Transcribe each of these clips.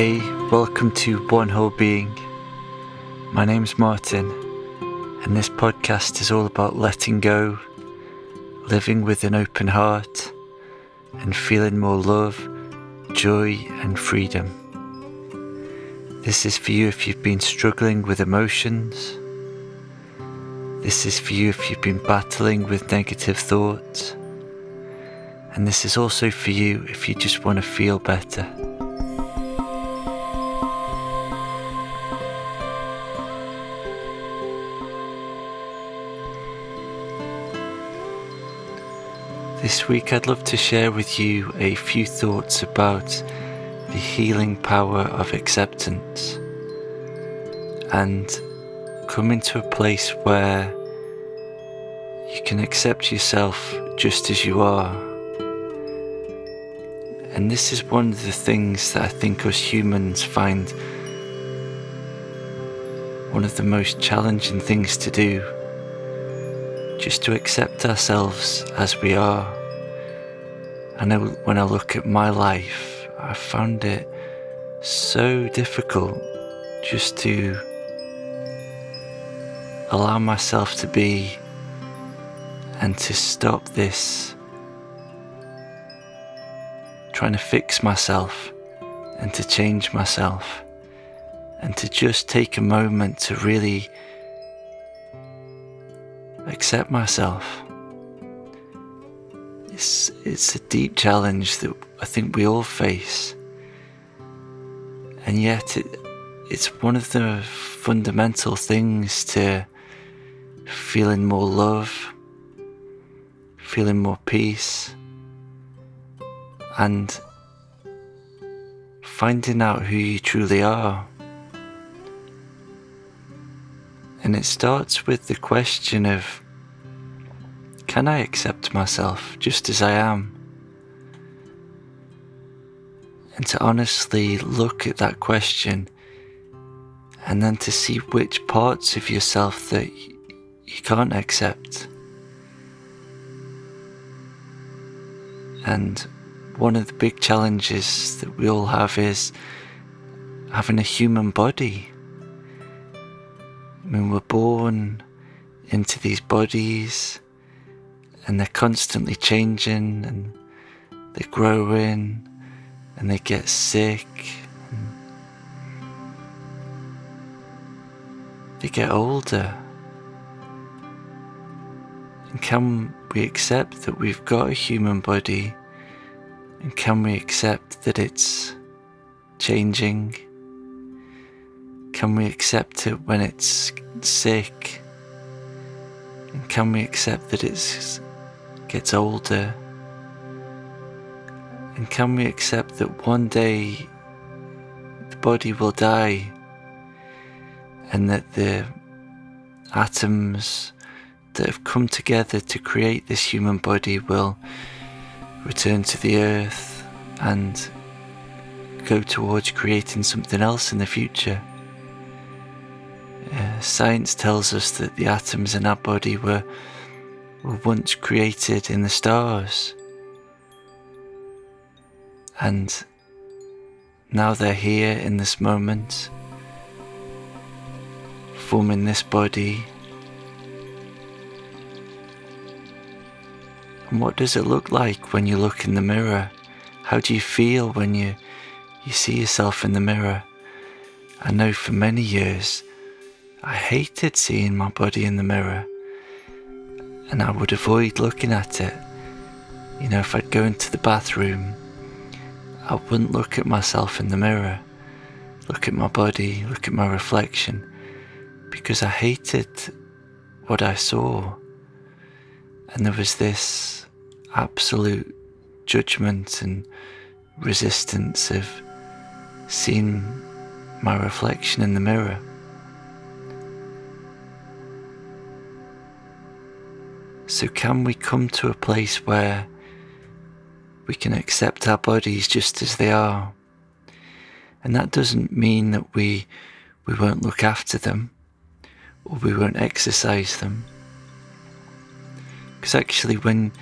Hey, welcome to One Whole Being. My name's Martin, and this podcast is all about letting go, living with an open heart, and feeling more love, joy, and freedom. This is for you if you've been struggling with emotions. This is for you if you've been battling with negative thoughts. And this is also for you if you just want to feel better. This week, I'd love to share with you a few thoughts about the healing power of acceptance and coming to a place where you can accept yourself just as you are. And this is one of the things that I think us humans find one of the most challenging things to do just to accept ourselves as we are. I know when I look at my life, I found it so difficult just to allow myself to be and to stop this trying to fix myself and to change myself and to just take a moment to really accept myself. It's, it's a deep challenge that I think we all face. And yet, it, it's one of the fundamental things to feeling more love, feeling more peace, and finding out who you truly are. And it starts with the question of can I accept myself just as I am? And to honestly look at that question and then to see which parts of yourself that you can't accept. And one of the big challenges that we all have is having a human body. I mean, we're born into these bodies and they're constantly changing and they're growing and they get sick. they get older. And can we accept that we've got a human body? And can we accept that it's changing? Can we accept it when it's sick? And can we accept that it gets older? And can we accept that one day the body will die and that the atoms that have come together to create this human body will return to the earth and go towards creating something else in the future. Uh, science tells us that the atoms in our body were, were once created in the stars. And now they're here in this moment, forming this body And what does it look like when you look in the mirror? How do you feel when you, you see yourself in the mirror? I know for many years I hated seeing my body in the mirror and I would avoid looking at it. You know, if I'd go into the bathroom, I wouldn't look at myself in the mirror, look at my body, look at my reflection, because I hated what I saw. And there was this absolute judgment and resistance of seeing my reflection in the mirror. So, can we come to a place where we can accept our bodies just as they are? And that doesn't mean that we, we won't look after them or we won't exercise them. Because actually, when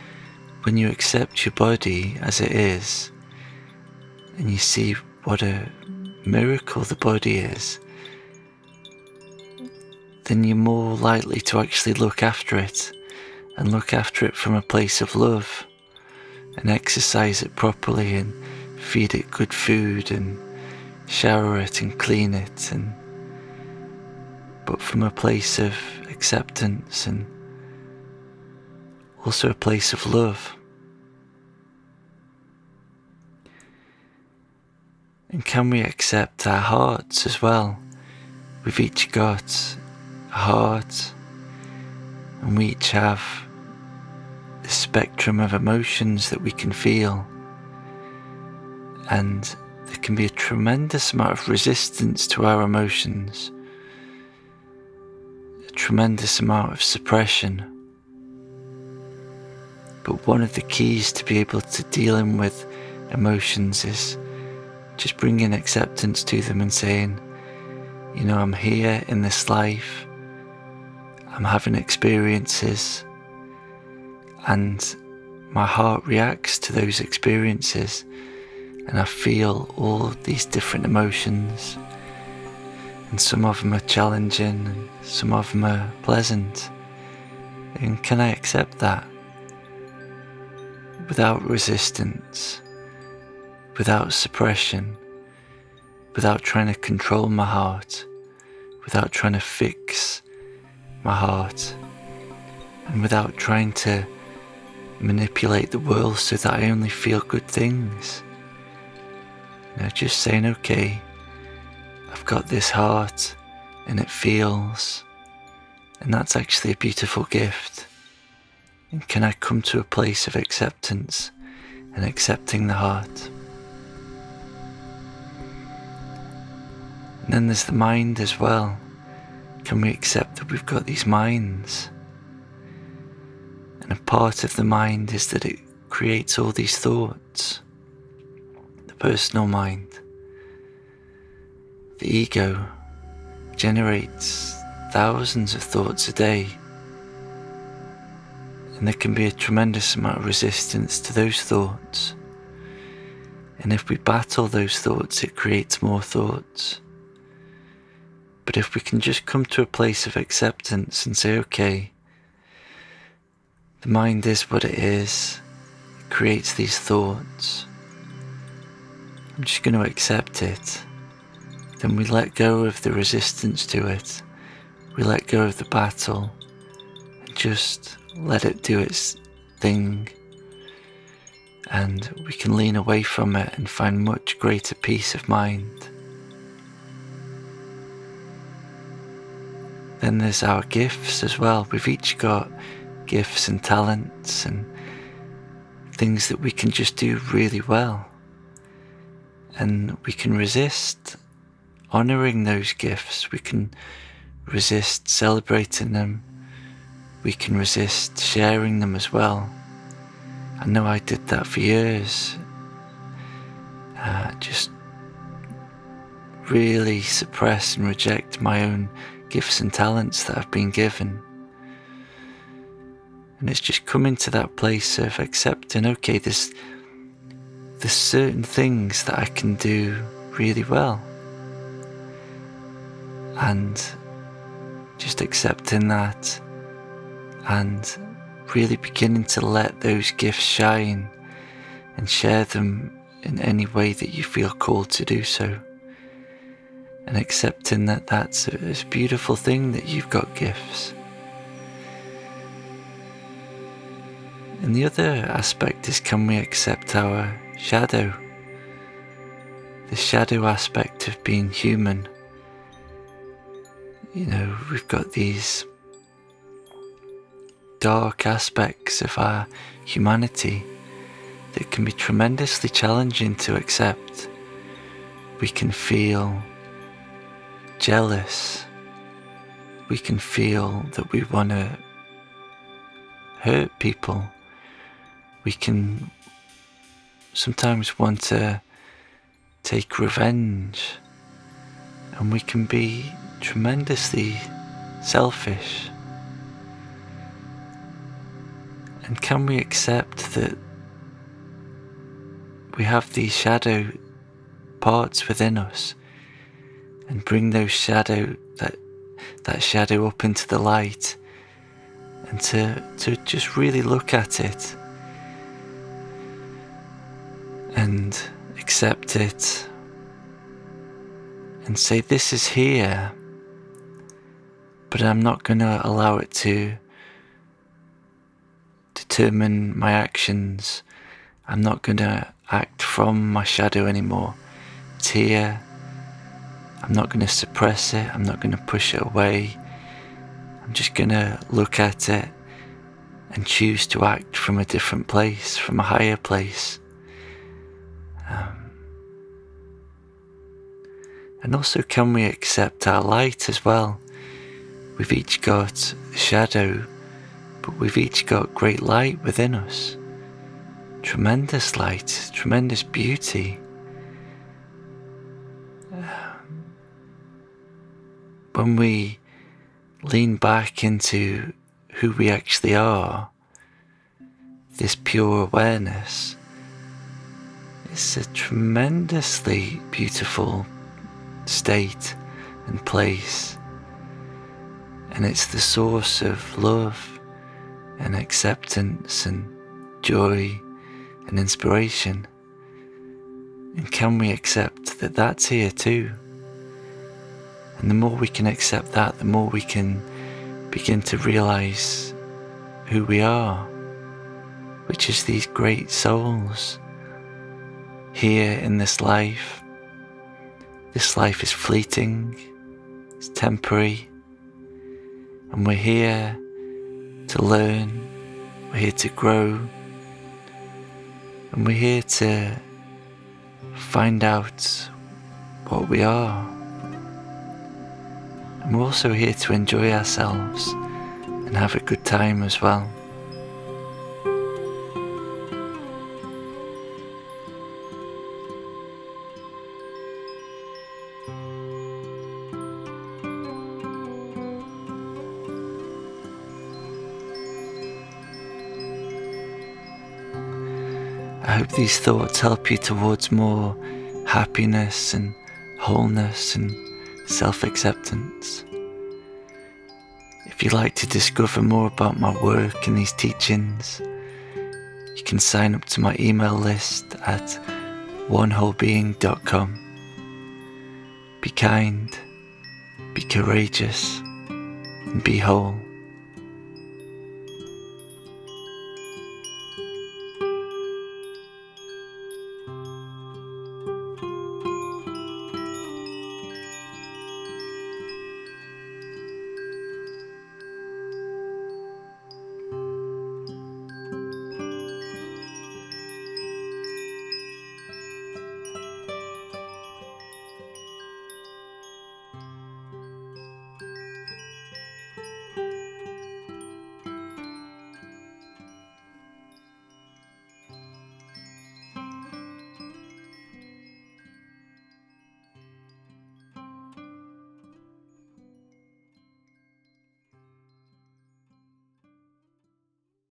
when you accept your body as it is and you see what a miracle the body is, then you're more likely to actually look after it and look after it from a place of love and exercise it properly and feed it good food and shower it and clean it and but from a place of acceptance and also a place of love. And can we accept our hearts as well? We've each got a heart and we each have spectrum of emotions that we can feel. And there can be a tremendous amount of resistance to our emotions, a tremendous amount of suppression. But one of the keys to be able to dealing with emotions is just bringing acceptance to them and saying, you know, I'm here in this life, I'm having experiences and my heart reacts to those experiences and I feel all these different emotions. And some of them are challenging and some of them are pleasant. And can I accept that? Without resistance without suppression without trying to control my heart without trying to fix my heart and without trying to manipulate the world so that I only feel good things. Now just saying, okay, I've got this heart and it feels, and that's actually a beautiful gift. And can I come to a place of acceptance and accepting the heart? And then there's the mind as well. Can we accept that we've got these minds? And a part of the mind is that it creates all these thoughts. The personal mind, the ego, generates thousands of thoughts a day. And there can be a tremendous amount of resistance to those thoughts. And if we battle those thoughts, it creates more thoughts. But if we can just come to a place of acceptance and say, okay, the mind is what it is, it creates these thoughts. I'm just going to accept it. Then we let go of the resistance to it. We let go of the battle and just let it do its thing. And we can lean away from it and find much greater peace of mind. Then there's our gifts as well. We've each got gifts and talents and things that we can just do really well. And we can resist honoring those gifts. We can resist celebrating them. We can resist sharing them as well. I know I did that for years. Uh, just really suppress and reject my own gifts and talents that I've been given. And it's just coming to that place of accepting, okay, there's, there's certain things that I can do really well. And just accepting that and really beginning to let those gifts shine and share them in any way that you feel called to do so. And accepting that that's a, a beautiful thing that you've got gifts And the other aspect is can we accept our shadow? The shadow aspect of being human. You know, we've got these dark aspects of our humanity that can be tremendously challenging to accept. We can feel jealous. We can feel that we want to hurt people we can sometimes want to take revenge and we can be tremendously selfish. And can we accept that we have these shadow parts within us and bring those shadow that that shadow up into the light and to to just really look at it and accept it and say this is here but I'm not going to allow it to determine my actions I'm not going to act from my shadow anymore it's here I'm not going to suppress it, I'm not going to push it away. I'm just going to look at it and choose to act from a different place, from a higher place. And also, can we accept our light as well? We've each got shadow, but we've each got great light within us. Tremendous light, tremendous beauty. when we lean back into who we actually are, this pure awareness, it's a tremendously beautiful state and place. And it's the source of love and acceptance and joy and inspiration. And can we accept that that's here too? And the more we can accept that, the more we can begin to realize who we are, which is these great souls here in this life. This life is fleeting, it's temporary, and we're here to learn, we're here to grow, and we're here to find out what we are. And we're also here to enjoy ourselves and have a good time as well. I hope these thoughts help you towards more happiness and wholeness and self acceptance. If you'd like to discover more about my work and these teachings, you can sign up to my email list at onewholebeing.com. Be kind, be courageous, and be whole.